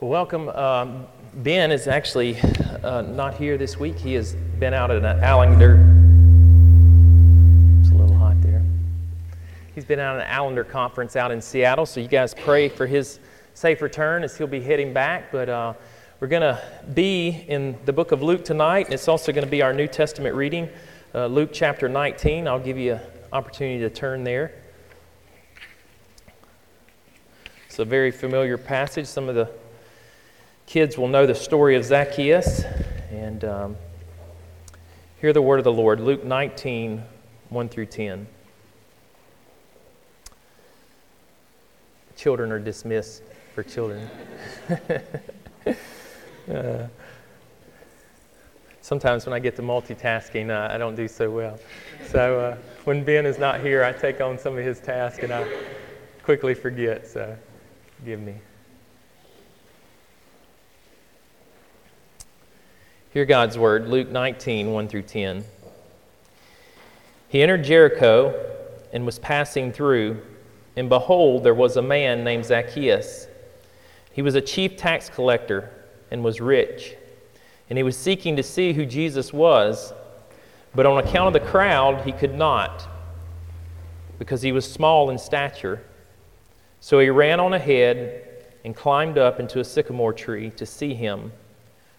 Well, welcome. Um, ben is actually uh, not here this week. He has been out at an Allender. It's a little hot there. He's been out at an Allender conference out in Seattle, so you guys pray for his safe return as he'll be heading back. But uh, we're going to be in the book of Luke tonight, and it's also going to be our New Testament reading, uh, Luke chapter 19. I'll give you an opportunity to turn there. It's a very familiar passage. Some of the kids will know the story of Zacchaeus. And um, hear the word of the Lord Luke 19, 1 through 10. Children are dismissed for children. uh, sometimes when I get to multitasking, uh, I don't do so well. So uh, when Ben is not here, I take on some of his tasks and I quickly forget. So give me. Hear God's word, Luke 19, 1 through 10. He entered Jericho and was passing through, and behold, there was a man named Zacchaeus. He was a chief tax collector and was rich, and he was seeking to see who Jesus was, but on account of the crowd, he could not, because he was small in stature. So he ran on ahead and climbed up into a sycamore tree to see him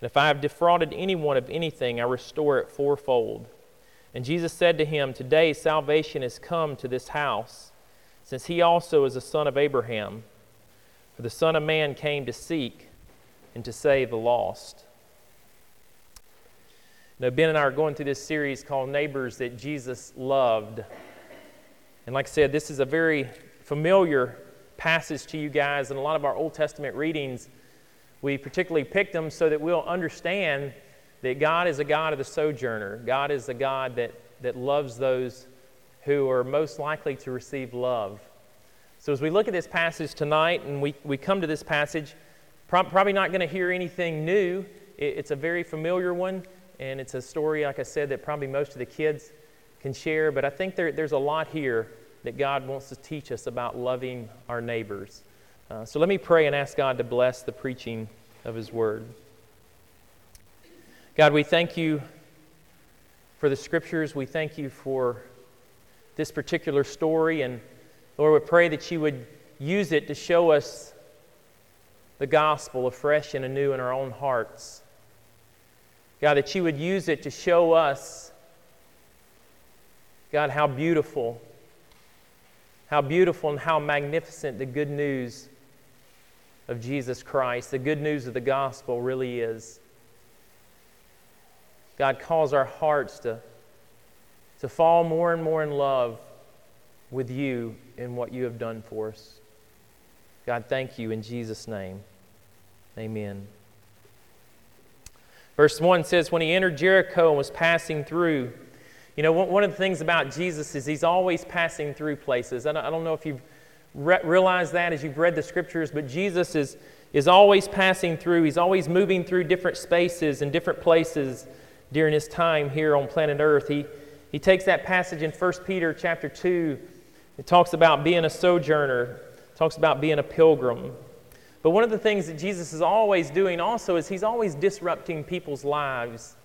And if I have defrauded anyone of anything, I restore it fourfold. And Jesus said to him, Today salvation has come to this house, since he also is a son of Abraham. For the Son of Man came to seek and to save the lost. Now, Ben and I are going through this series called Neighbors That Jesus Loved. And like I said, this is a very familiar passage to you guys, and a lot of our Old Testament readings we particularly picked them so that we'll understand that God is a God of the sojourner. God is a God that, that loves those who are most likely to receive love. So, as we look at this passage tonight and we, we come to this passage, probably not going to hear anything new. it's a very familiar one, and it's a story, like I said, that probably most of the kids can share. But I think there, there's a lot here that God wants to teach us about loving our neighbors. Uh, so let me pray and ask God to bless the preaching of His Word. God, we thank you for the Scriptures. We thank you for this particular story. And Lord, we pray that you would use it to show us the gospel afresh and anew in our own hearts. God, that you would use it to show us, God, how beautiful, how beautiful and how magnificent the good news of Jesus Christ, the good news of the gospel really is. God calls our hearts to, to fall more and more in love with you and what you have done for us. God, thank you in Jesus' name. Amen. Verse 1 says, When he entered Jericho and was passing through, you know, one of the things about Jesus is he's always passing through places. And I don't know if you've re- realize that as you've read the scriptures, but Jesus is, is always passing through. He's always moving through different spaces and different places during his time here on planet Earth. He, he takes that passage in 1 Peter chapter 2. It talks about being a sojourner, talks about being a pilgrim. But one of the things that Jesus is always doing also is he's always disrupting people's lives.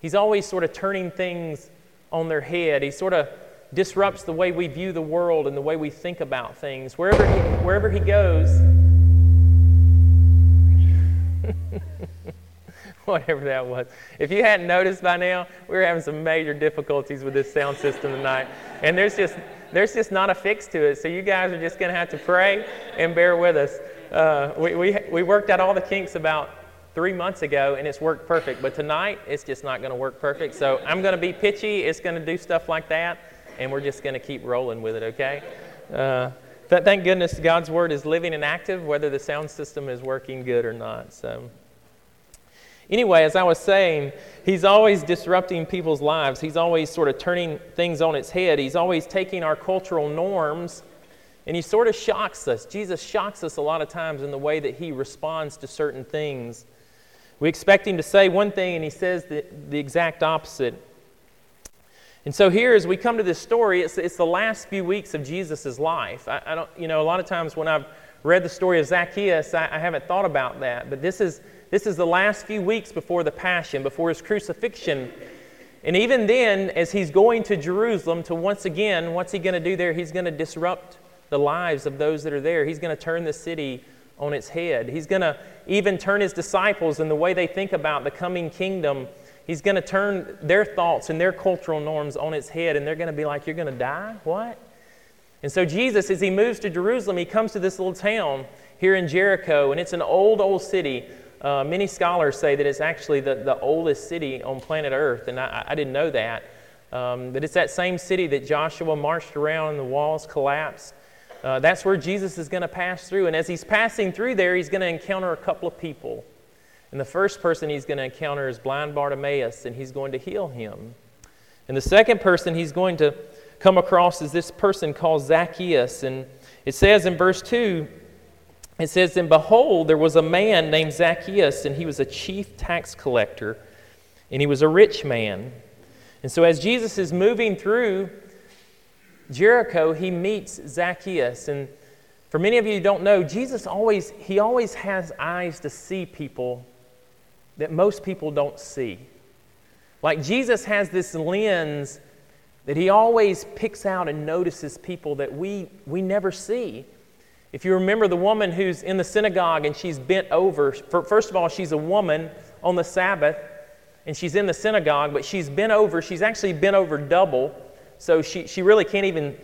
He's always sort of turning things on their head. He's sort of disrupts the way we view the world and the way we think about things. Wherever he, wherever he goes, whatever that was. If you hadn't noticed by now, we are having some major difficulties with this sound system tonight. And there's just, there's just not a fix to it. So you guys are just going to have to pray and bear with us. Uh, we, we, we worked out all the kinks about three months ago and it's worked perfect. But tonight, it's just not going to work perfect. So I'm going to be pitchy. It's going to do stuff like that and we're just going to keep rolling with it, okay? Uh, But thank goodness God's word is living and active, whether the sound system is working good or not. So, anyway, as I was saying, he's always disrupting people's lives. He's always sort of turning things on its head. He's always taking our cultural norms and he sort of shocks us. Jesus shocks us a lot of times in the way that he responds to certain things. We expect him to say one thing, and he says the, the exact opposite. And so here, as we come to this story, it's, it's the last few weeks of Jesus' life. I, I, don't, you know, a lot of times when I've read the story of Zacchaeus, I, I haven't thought about that. But this is, this is the last few weeks before the Passion, before his crucifixion. And even then, as he's going to Jerusalem to once again, what's he going to do there? He's going to disrupt the lives of those that are there. He's going to turn the city on its head. He's going to even turn his disciples and the way they think about the coming kingdom He's going to turn their thoughts and their cultural norms on its head, and they're going to be like, You're going to die? What? And so, Jesus, as he moves to Jerusalem, he comes to this little town here in Jericho, and it's an old, old city. Uh, many scholars say that it's actually the, the oldest city on planet Earth, and I, I didn't know that. Um, but it's that same city that Joshua marched around and the walls collapsed. Uh, that's where Jesus is going to pass through. And as he's passing through there, he's going to encounter a couple of people. And the first person he's going to encounter is blind Bartimaeus, and he's going to heal him. And the second person he's going to come across is this person called Zacchaeus. And it says in verse 2, it says, And behold, there was a man named Zacchaeus, and he was a chief tax collector, and he was a rich man. And so as Jesus is moving through Jericho, he meets Zacchaeus. And for many of you who don't know, Jesus always, he always has eyes to see people that most people don't see. Like Jesus has this lens that he always picks out and notices people that we, we never see. If you remember the woman who's in the synagogue and she's bent over, first of all, she's a woman on the Sabbath and she's in the synagogue, but she's bent over. She's actually bent over double, so she, she really can't even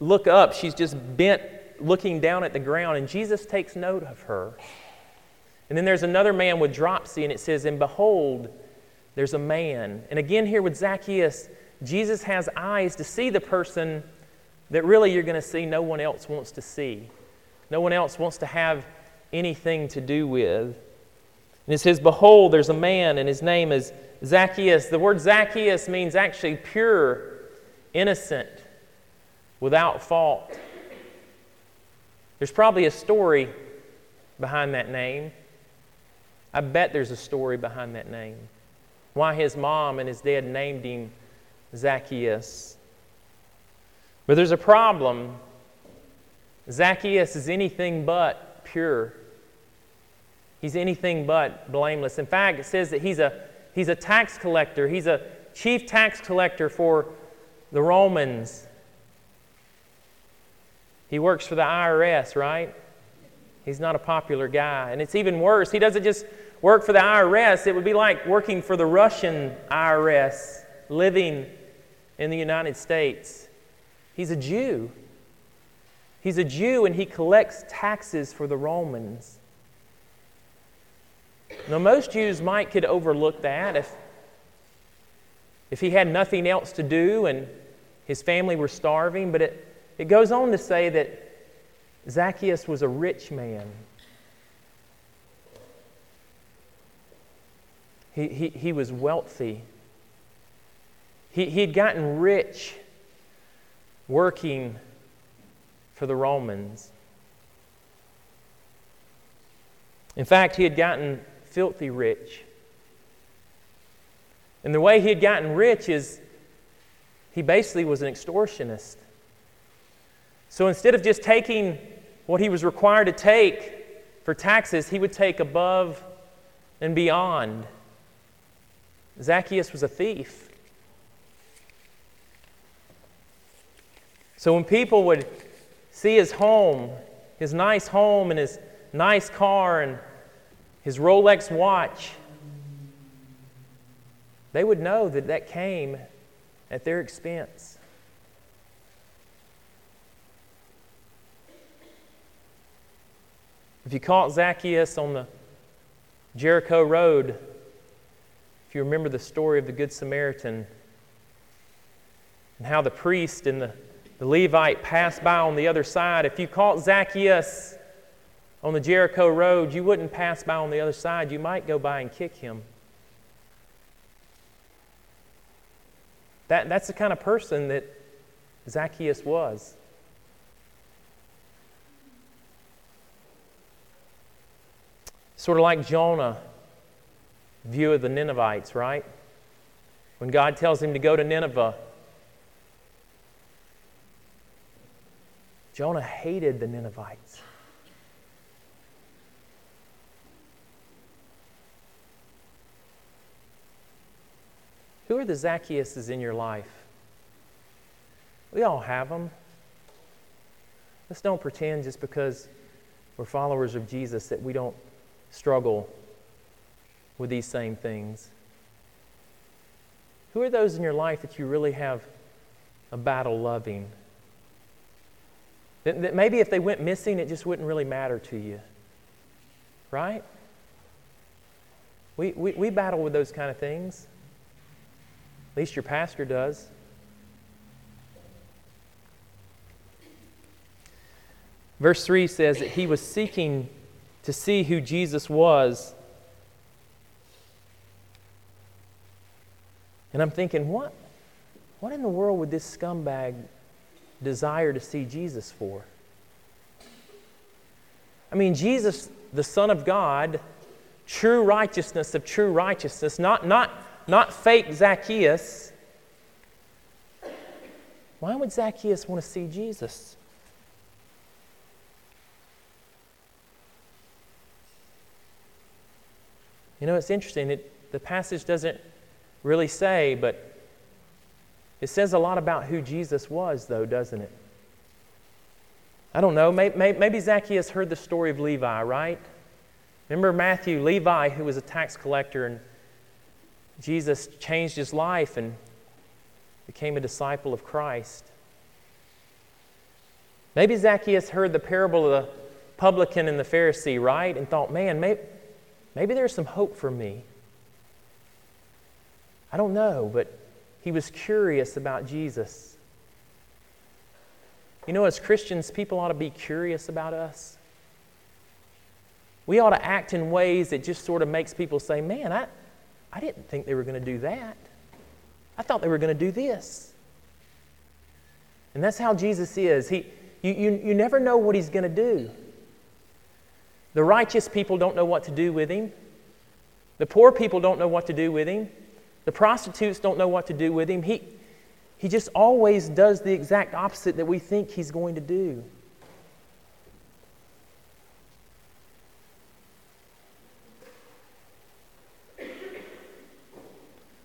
look up. She's just bent looking down at the ground, and Jesus takes note of her. And then there's another man with dropsy, and it says, And behold, there's a man. And again, here with Zacchaeus, Jesus has eyes to see the person that really you're going to see no one else wants to see. No one else wants to have anything to do with. And it says, Behold, there's a man, and his name is Zacchaeus. The word Zacchaeus means actually pure, innocent, without fault. There's probably a story behind that name. I bet there's a story behind that name. Why his mom and his dad named him Zacchaeus. But there's a problem. Zacchaeus is anything but pure. He's anything but blameless. In fact, it says that he's a, he's a tax collector, he's a chief tax collector for the Romans. He works for the IRS, right? He's not a popular guy. And it's even worse. He doesn't just work for the IRS, it would be like working for the Russian IRS living in the United States. He's a Jew. He's a Jew and he collects taxes for the Romans. Now, most Jews might could overlook that if, if he had nothing else to do and his family were starving, but it, it goes on to say that Zacchaeus was a rich man. He, he, he was wealthy. He, he'd gotten rich working for the Romans. In fact, he had gotten filthy rich. And the way he had gotten rich is he basically was an extortionist. So instead of just taking what he was required to take for taxes, he would take above and beyond. Zacchaeus was a thief. So when people would see his home, his nice home, and his nice car, and his Rolex watch, they would know that that came at their expense. If you caught Zacchaeus on the Jericho Road, if you remember the story of the Good Samaritan and how the priest and the, the Levite passed by on the other side. If you caught Zacchaeus on the Jericho road, you wouldn't pass by on the other side. You might go by and kick him. That, that's the kind of person that Zacchaeus was. Sort of like Jonah view of the Ninevites, right? When God tells him to go to Nineveh, Jonah hated the Ninevites. Who are the Zacchaeuses in your life? We all have them. Let's don't pretend just because we're followers of Jesus that we don't struggle with these same things. Who are those in your life that you really have a battle loving? That, that maybe if they went missing, it just wouldn't really matter to you. Right? We, we, we battle with those kind of things. At least your pastor does. Verse 3 says that he was seeking to see who Jesus was. And I'm thinking, what, what in the world would this scumbag desire to see Jesus for? I mean, Jesus, the Son of God, true righteousness of true righteousness, not, not not fake Zacchaeus. Why would Zacchaeus want to see Jesus? You know, it's interesting. It, the passage doesn't really say, but it says a lot about who Jesus was, though, doesn't it? I don't know. Maybe, Zacchaeus heard the story of Levi, right? Remember Matthew, Levi, who was a tax collector and Jesus changed his life and became a disciple of Christ. Maybe Zacchaeus heard the parable of the publican and the Pharisee, right? And thought, man, maybe, maybe there's some hope for me. I don't know, but he was curious about Jesus. You know, as Christians, people ought to be curious about us. We ought to act in ways that just sort of makes people say, man, I, I didn't think they were going to do that. I thought they were going to do this. And that's how Jesus is. He, you, you, you never know what he's going to do. The righteous people don't know what to do with him. The poor people don't know what to do with him. The prostitutes don't know what to do with him. He, he just always does the exact opposite that we think he's going to do.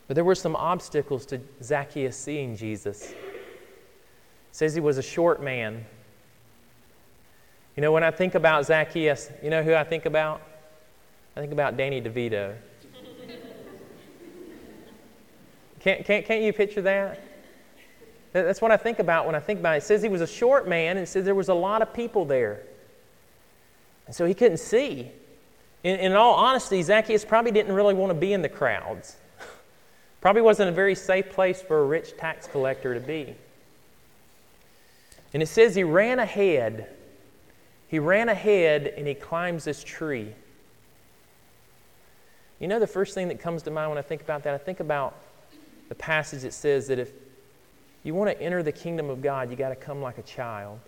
But there were some obstacles to Zacchaeus seeing Jesus. It says he was a short man. You know, when I think about Zacchaeus, you know who I think about? I think about Danny DeVito. Can't, can't, can't you picture that? That's what I think about when I think about it. It says he was a short man, and it says there was a lot of people there. And so he couldn't see. In, in all honesty, Zacchaeus probably didn't really want to be in the crowds. Probably wasn't a very safe place for a rich tax collector to be. And it says he ran ahead. He ran ahead and he climbs this tree. You know, the first thing that comes to mind when I think about that, I think about the passage that says that if you want to enter the kingdom of God, you got to come like a child.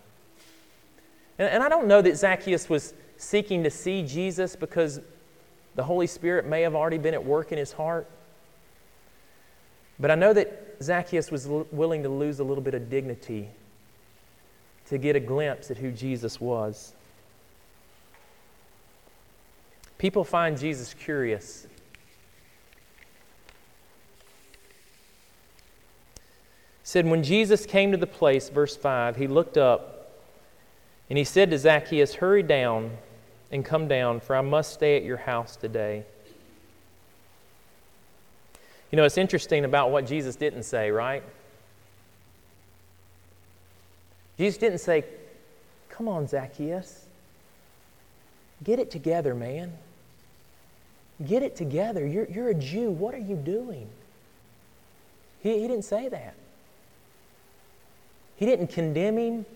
And, and I don't know that Zacchaeus was seeking to see Jesus because the Holy Spirit may have already been at work in his heart. But I know that Zacchaeus was l- willing to lose a little bit of dignity to get a glimpse at who Jesus was. People find Jesus curious. Said when Jesus came to the place verse 5 he looked up and he said to Zacchaeus hurry down and come down for I must stay at your house today. You know, it's interesting about what Jesus didn't say, right? Jesus didn't say, Come on, Zacchaeus. Get it together, man. Get it together. You're, you're a Jew. What are you doing? He, he didn't say that. He didn't condemn him.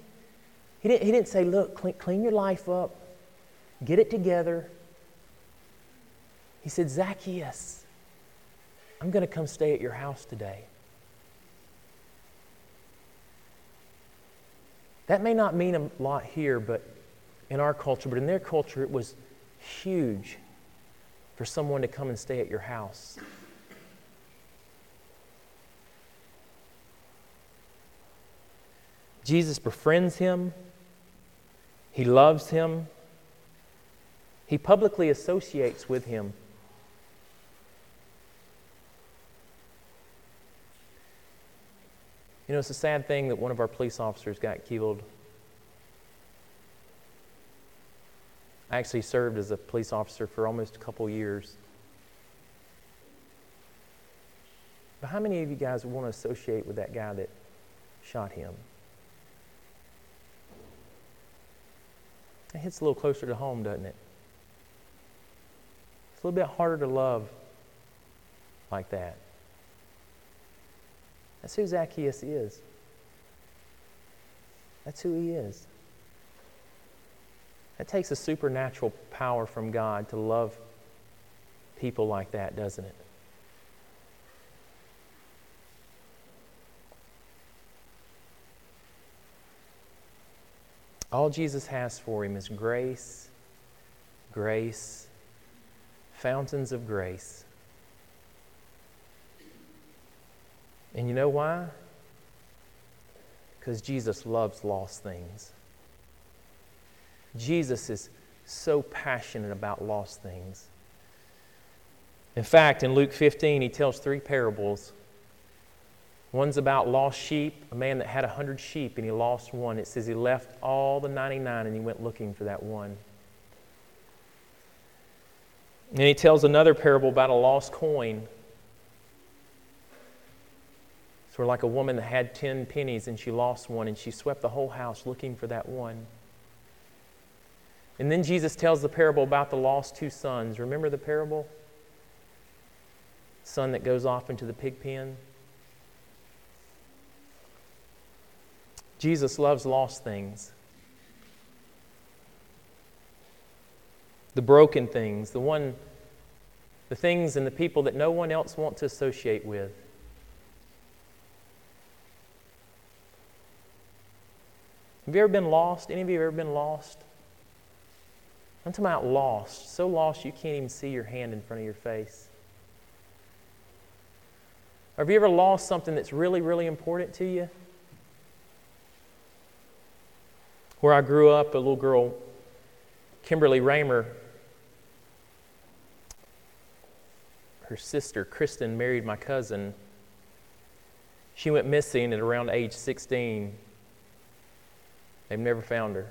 He didn't, he didn't say, Look, clean, clean your life up, get it together. He said, Zacchaeus, I'm going to come stay at your house today. That may not mean a lot here, but in our culture, but in their culture, it was huge for someone to come and stay at your house. Jesus befriends him, he loves him, he publicly associates with him. You know, it's a sad thing that one of our police officers got killed. I actually served as a police officer for almost a couple years. But how many of you guys want to associate with that guy that shot him? It hits a little closer to home, doesn't it? It's a little bit harder to love like that. That's who Zacchaeus is. That's who he is. That takes a supernatural power from God to love people like that, doesn't it? All Jesus has for him is grace, grace, fountains of grace. And you know why? Because Jesus loves lost things. Jesus is so passionate about lost things. In fact, in Luke 15, he tells three parables One's about lost sheep, a man that had a hundred sheep and he lost one. It says he left all the 99 and he went looking for that one. And he tells another parable about a lost coin. Sort of like a woman that had 10 pennies and she lost one and she swept the whole house looking for that one. And then Jesus tells the parable about the lost two sons. Remember the parable? Son that goes off into the pig pen. Jesus loves lost things. The broken things, the one the things and the people that no one else wants to associate with. Have you ever been lost? Any of you ever been lost? I'm talking about lost. So lost you can't even see your hand in front of your face. Have you ever lost something that's really, really important to you? Where I grew up, a little girl, Kimberly Raymer, her sister Kristen married my cousin. She went missing at around age 16. They've never found her.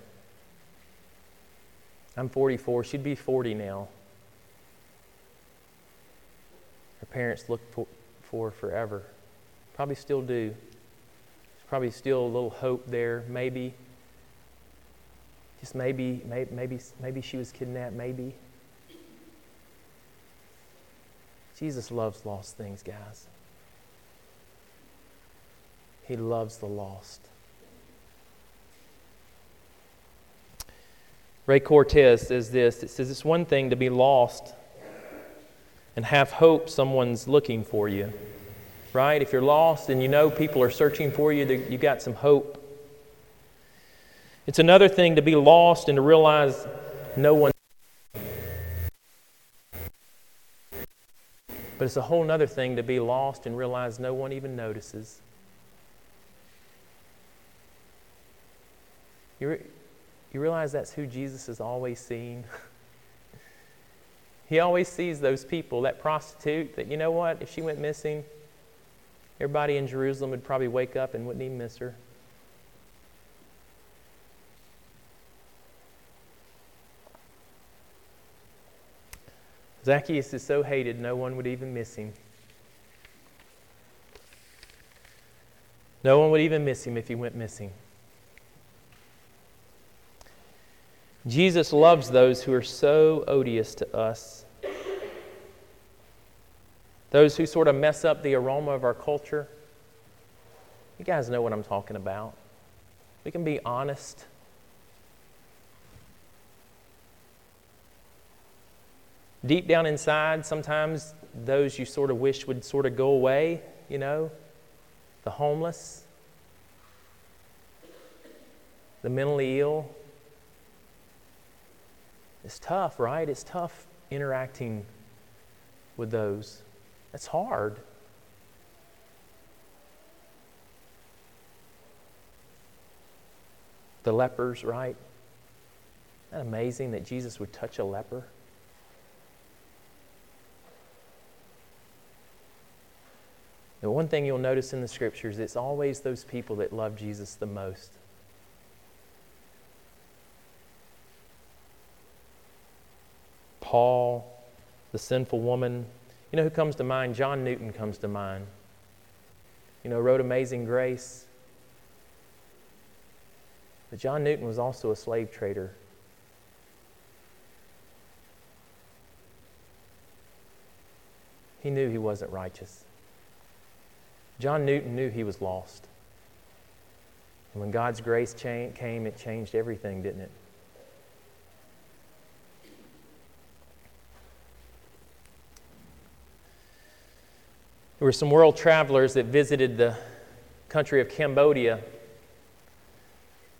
I'm 44. She'd be 40 now. Her parents looked for, for forever. Probably still do. There's probably still a little hope there, maybe. Just maybe, maybe, maybe, she was kidnapped, maybe. Jesus loves lost things, guys. He loves the lost. Ray Cortez says this it says it's one thing to be lost and have hope someone's looking for you, right? If you're lost and you know people are searching for you, you got some hope. It's another thing to be lost and to realize no one. But it's a whole other thing to be lost and realize no one even notices. You, re- you realize that's who Jesus is always seeing? he always sees those people, that prostitute, that you know what, if she went missing, everybody in Jerusalem would probably wake up and wouldn't even miss her. Zacchaeus is so hated, no one would even miss him. No one would even miss him if he went missing. Jesus loves those who are so odious to us, those who sort of mess up the aroma of our culture. You guys know what I'm talking about. We can be honest. Deep down inside, sometimes those you sort of wish would sort of go away, you know, the homeless, the mentally ill. It's tough, right? It's tough interacting with those. That's hard. The lepers, right? Isn't that amazing that Jesus would touch a leper? The one thing you'll notice in the scriptures, it's always those people that love Jesus the most. Paul, the sinful woman. You know who comes to mind? John Newton comes to mind. You know, wrote Amazing Grace. But John Newton was also a slave trader. He knew he wasn't righteous. John Newton knew he was lost. And when God's grace came, it changed everything, didn't it? There were some world travelers that visited the country of Cambodia.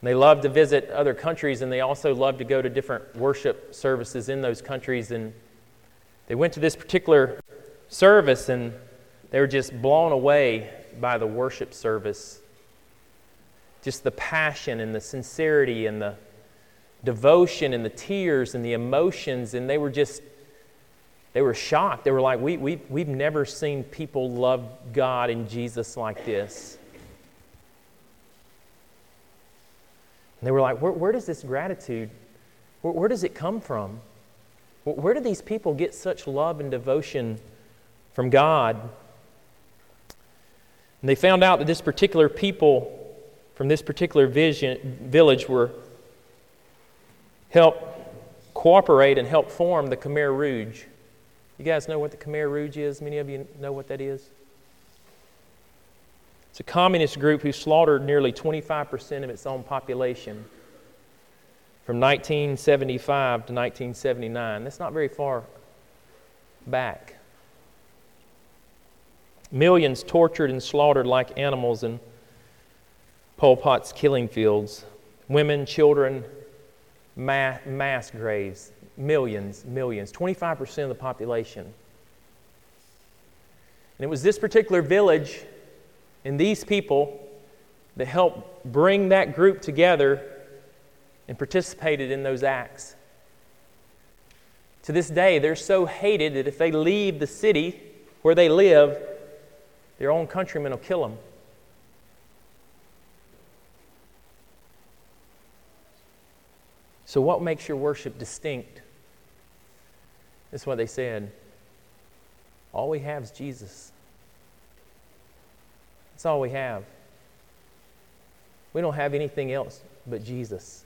They loved to visit other countries and they also loved to go to different worship services in those countries. And they went to this particular service and they were just blown away by the worship service. Just the passion and the sincerity and the devotion and the tears and the emotions. And they were just, they were shocked. They were like, we, we, We've never seen people love God and Jesus like this. And they were like, Where, where does this gratitude, where, where does it come from? Where do these people get such love and devotion from God? And they found out that this particular people from this particular vision, village were help cooperate and help form the Khmer Rouge. You guys know what the Khmer Rouge is? Many of you know what that is? It's a communist group who slaughtered nearly 25% of its own population from 1975 to 1979. That's not very far back. Millions tortured and slaughtered like animals in Pol Pot's killing fields. Women, children, mass, graves. Millions, millions. 25% of the population. And it was this particular village and these people that helped bring that group together and participated in those acts. To this day, they're so hated that if they leave the city where they live, their own countrymen will kill them. So, what makes your worship distinct? That's what they said. All we have is Jesus. That's all we have. We don't have anything else but Jesus.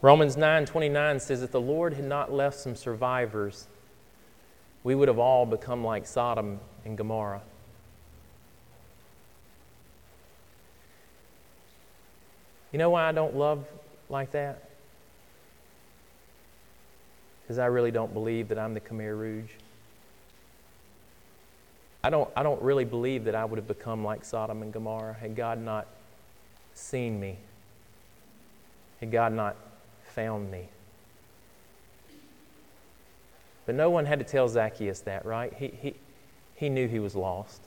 Romans 9:29 says if the Lord had not left some survivors, we would have all become like Sodom and Gomorrah. You know why I don't love like that? Because I really don't believe that I'm the Khmer Rouge. I don't, I don't really believe that I would have become like Sodom and Gomorrah had God not seen me, had God not found me. But no one had to tell Zacchaeus that, right? He, he, he knew he was lost.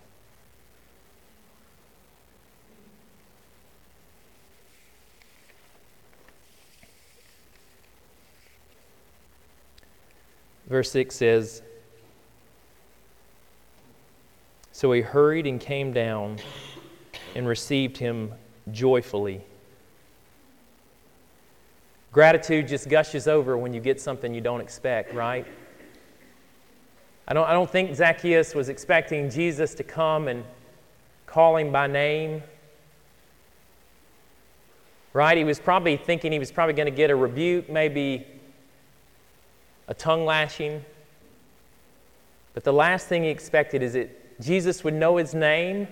Verse 6 says So he hurried and came down and received him joyfully. Gratitude just gushes over when you get something you don't expect, right? I don't, I don't think Zacchaeus was expecting Jesus to come and call him by name. Right? He was probably thinking he was probably going to get a rebuke, maybe a tongue lashing. But the last thing he expected is that Jesus would know his name,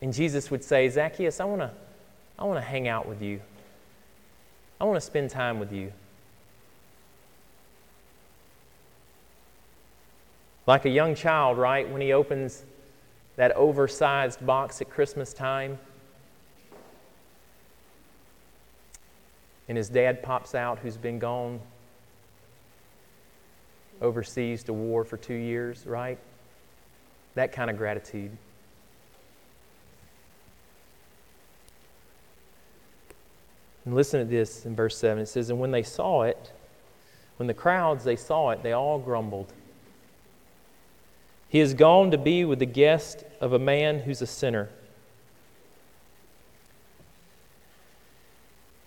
and Jesus would say, Zacchaeus, I want to I want to hang out with you. I want to spend time with you. Like a young child, right, when he opens that oversized box at Christmas time, and his dad pops out who's been gone overseas to war for two years, right? That kind of gratitude. And listen to this in verse 7. It says, And when they saw it, when the crowds they saw it, they all grumbled. He has gone to be with the guest of a man who's a sinner.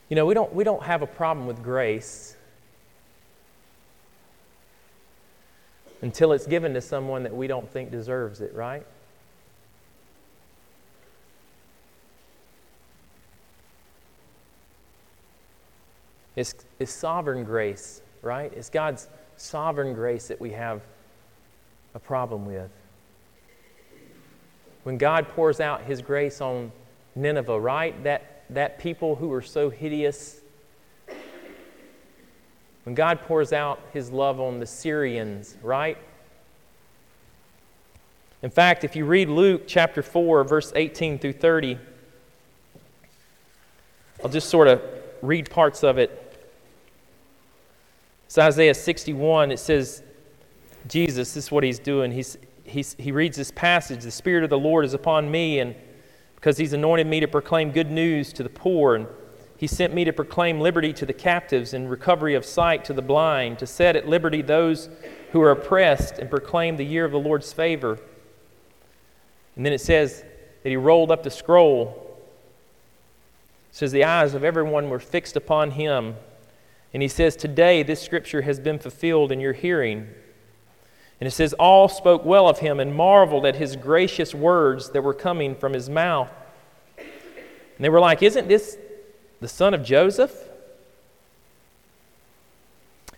You know, we don't, we don't have a problem with grace until it's given to someone that we don't think deserves it, right? It's, it's sovereign grace, right? It's God's sovereign grace that we have a problem with. When God pours out His grace on Nineveh, right? That, that people who are so hideous. When God pours out His love on the Syrians, right? In fact, if you read Luke chapter 4, verse 18 through 30, I'll just sort of read parts of it. It's Isaiah 61. It says, Jesus, this is what he's doing. He's, he's, he reads this passage The Spirit of the Lord is upon me, and because he's anointed me to proclaim good news to the poor, and he sent me to proclaim liberty to the captives and recovery of sight to the blind, to set at liberty those who are oppressed, and proclaim the year of the Lord's favor. And then it says that he rolled up the scroll. It says, The eyes of everyone were fixed upon him. And he says, Today this scripture has been fulfilled in your hearing. And it says, All spoke well of him and marveled at his gracious words that were coming from his mouth. And they were like, Isn't this the son of Joseph?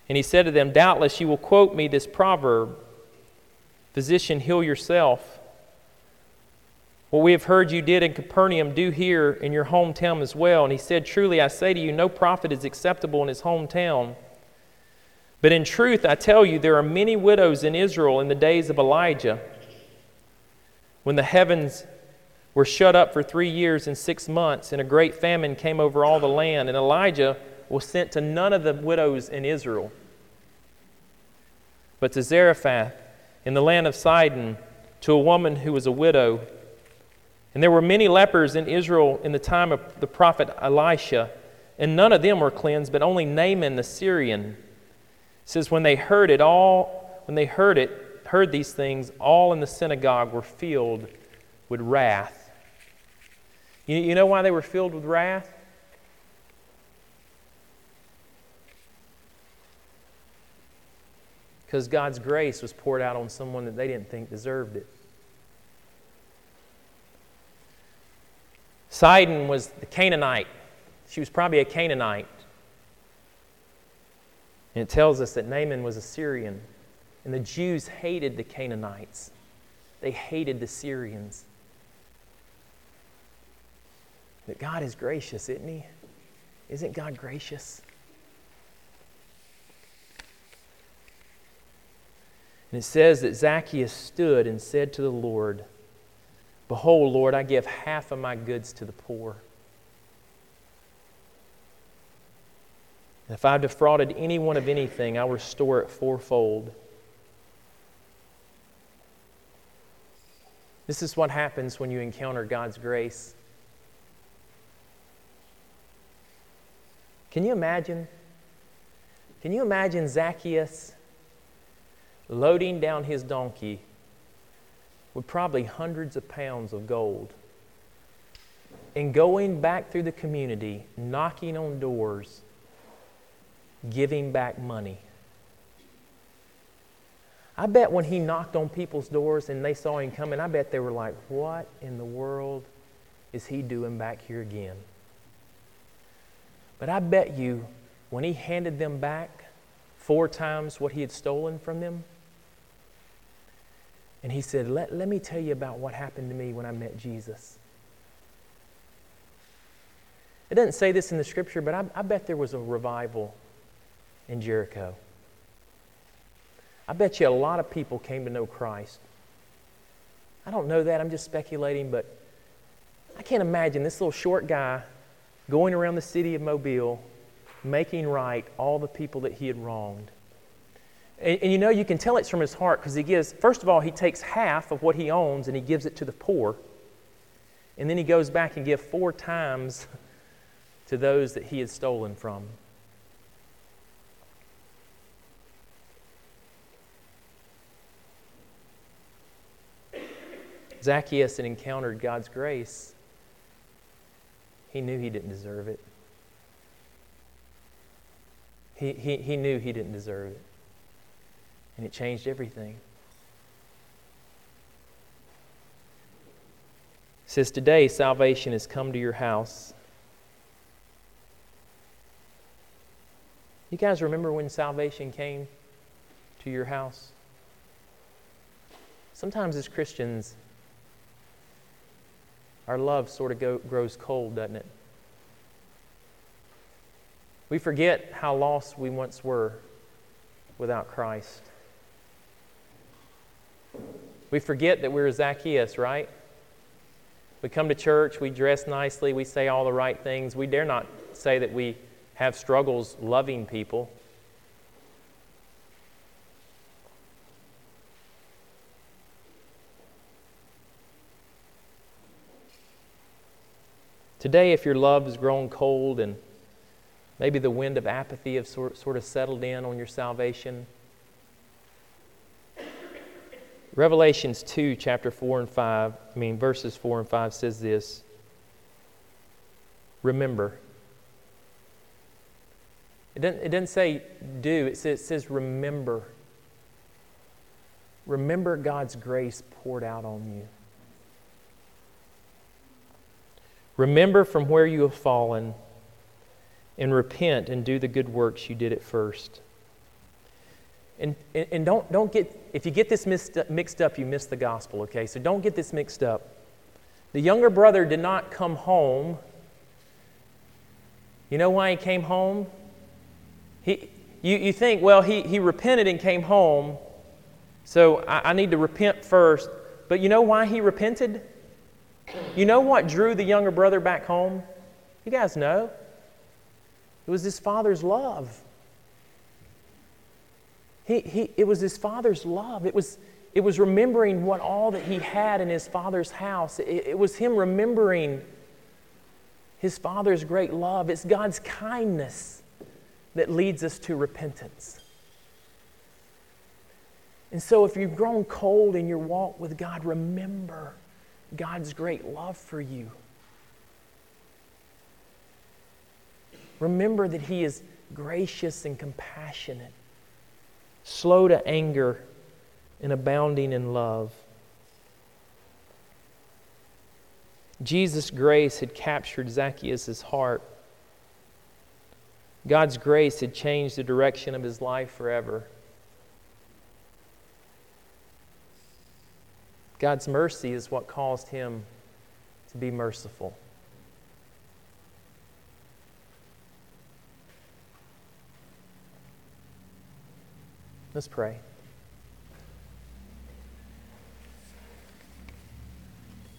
And he said to them, Doubtless you will quote me this proverb Physician, heal yourself. What we have heard you did in Capernaum, do here in your hometown as well. And he said, Truly I say to you, no prophet is acceptable in his hometown. But in truth, I tell you, there are many widows in Israel in the days of Elijah, when the heavens were shut up for three years and six months, and a great famine came over all the land. And Elijah was sent to none of the widows in Israel, but to Zarephath in the land of Sidon, to a woman who was a widow and there were many lepers in Israel in the time of the prophet Elisha, and none of them were cleansed, but only Naaman the Syrian. It says, when they heard it all, when they heard it, heard these things, all in the synagogue were filled with wrath. You, you know why they were filled with wrath? Because God's grace was poured out on someone that they didn't think deserved it. Sidon was the Canaanite. She was probably a Canaanite. And it tells us that Naaman was a Syrian. And the Jews hated the Canaanites, they hated the Syrians. But God is gracious, isn't He? Isn't God gracious? And it says that Zacchaeus stood and said to the Lord, Behold, Lord, I give half of my goods to the poor. And if I've defrauded anyone of anything, I'll restore it fourfold. This is what happens when you encounter God's grace. Can you imagine? Can you imagine Zacchaeus loading down his donkey with probably hundreds of pounds of gold and going back through the community, knocking on doors, giving back money. I bet when he knocked on people's doors and they saw him coming, I bet they were like, What in the world is he doing back here again? But I bet you when he handed them back four times what he had stolen from them, And he said, let, let me tell you about what happened to me when I met Jesus. It doesn't say this in the scripture, but I, I bet there was a revival in Jericho. I bet you a lot of people came to know Christ. I don't know that, I'm just speculating, but I can't imagine this little short guy going around the city of Mobile making right all the people that he had wronged. And, and you know, you can tell it's from his heart because he gives, first of all, he takes half of what he owns and he gives it to the poor. And then he goes back and gives four times to those that he had stolen from. Zacchaeus had encountered God's grace. He knew he didn't deserve it. He, he, he knew he didn't deserve it. And it changed everything. It says, Today salvation has come to your house. You guys remember when salvation came to your house? Sometimes as Christians, our love sort of go, grows cold, doesn't it? We forget how lost we once were without Christ. We forget that we're Zacchaeus, right? We come to church, we dress nicely, we say all the right things. We dare not say that we have struggles loving people. Today, if your love has grown cold and maybe the wind of apathy sort, sort of settled in on your salvation, Revelations 2, chapter 4 and 5, I mean, verses 4 and 5 says this Remember. It doesn't, it doesn't say do, it says, it says remember. Remember God's grace poured out on you. Remember from where you have fallen and repent and do the good works you did at first. And, and, and don't, don't get, if you get this mixed up, mixed up, you miss the gospel, okay? So don't get this mixed up. The younger brother did not come home. You know why he came home? He, you, you think, well, he, he repented and came home, so I, I need to repent first. But you know why he repented? You know what drew the younger brother back home? You guys know. It was his father's love. He, he, it was his father's love. It was, it was remembering what all that he had in his father's house. It, it was him remembering his father's great love. It's God's kindness that leads us to repentance. And so, if you've grown cold in your walk with God, remember God's great love for you. Remember that He is gracious and compassionate slow to anger, and abounding in love. Jesus' grace had captured Zacchaeus' heart. God's grace had changed the direction of his life forever. God's mercy is what caused him to be merciful. Let's pray.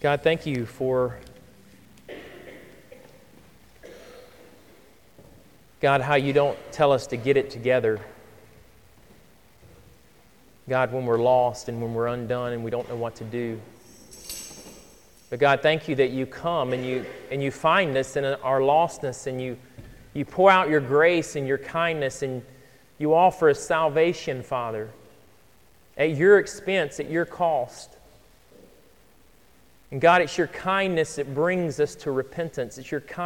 God, thank you for God, how you don't tell us to get it together. God, when we're lost and when we're undone and we don't know what to do. But God, thank you that you come and you, and you find us in our lostness and you, you pour out your grace and your kindness and you offer us salvation, Father, at your expense, at your cost. And God, it's your kindness that brings us to repentance. It's your kindness.